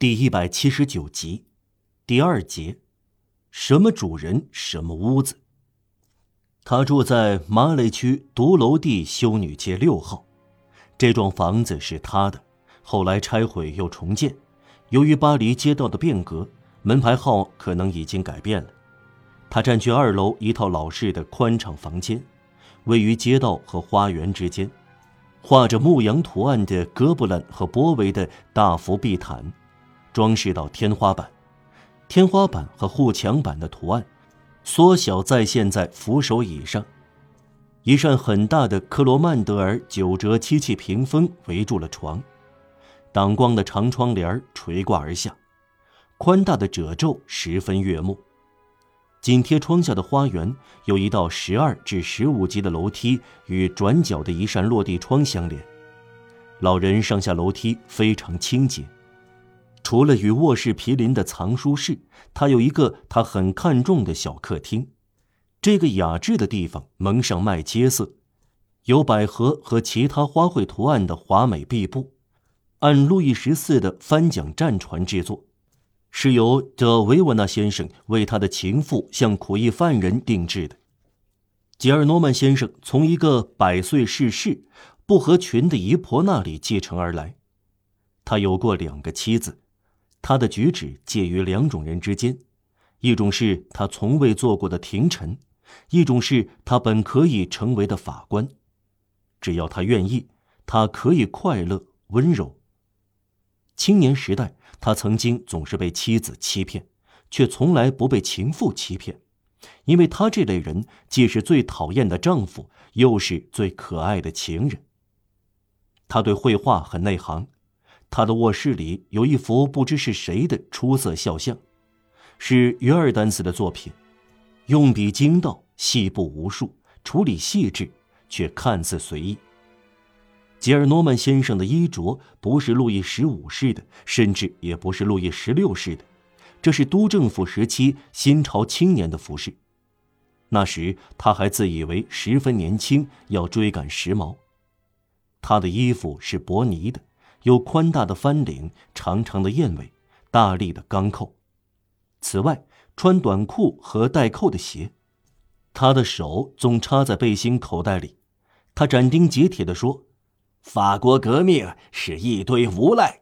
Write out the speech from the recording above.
第一百七十九集，第二节，什么主人，什么屋子？他住在马累区独楼地修女街六号，这幢房子是他的，后来拆毁又重建。由于巴黎街道的变革，门牌号可能已经改变了。他占据二楼一套老式的宽敞房间，位于街道和花园之间，画着牧羊图案的哥布兰和波维的大幅壁毯。装饰到天花板，天花板和护墙板的图案缩小再现在扶手椅上。一扇很大的克罗曼德尔九折漆器屏风围住了床，挡光的长窗帘垂挂而下，宽大的褶皱十分悦目。紧贴窗下的花园有一道十二至十五级的楼梯，与转角的一扇落地窗相连。老人上下楼梯非常清洁。除了与卧室毗邻的藏书室，他有一个他很看重的小客厅。这个雅致的地方蒙上麦秸色，有百合和其他花卉图案的华美壁布，按路易十四的帆桨战船制作，是由德维沃纳先生为他的情妇向苦役犯人定制的。吉尔诺曼先生从一个百岁逝世、不合群的姨婆那里继承而来，他有过两个妻子。他的举止介于两种人之间，一种是他从未做过的廷臣，一种是他本可以成为的法官。只要他愿意，他可以快乐温柔。青年时代，他曾经总是被妻子欺骗，却从来不被情妇欺骗，因为他这类人既是最讨厌的丈夫，又是最可爱的情人。他对绘画很内行。他的卧室里有一幅不知是谁的出色肖像，是约尔丹斯的作品，用笔精到，细部无数，处理细致，却看似随意。吉尔诺曼先生的衣着不是路易十五式的，甚至也不是路易十六式的，这是都政府时期新潮青年的服饰。那时他还自以为十分年轻，要追赶时髦。他的衣服是伯尼的。有宽大的翻领、长长的燕尾、大力的钢扣。此外，穿短裤和带扣的鞋。他的手总插在背心口袋里。他斩钉截铁地说：“法国革命是一堆无赖。”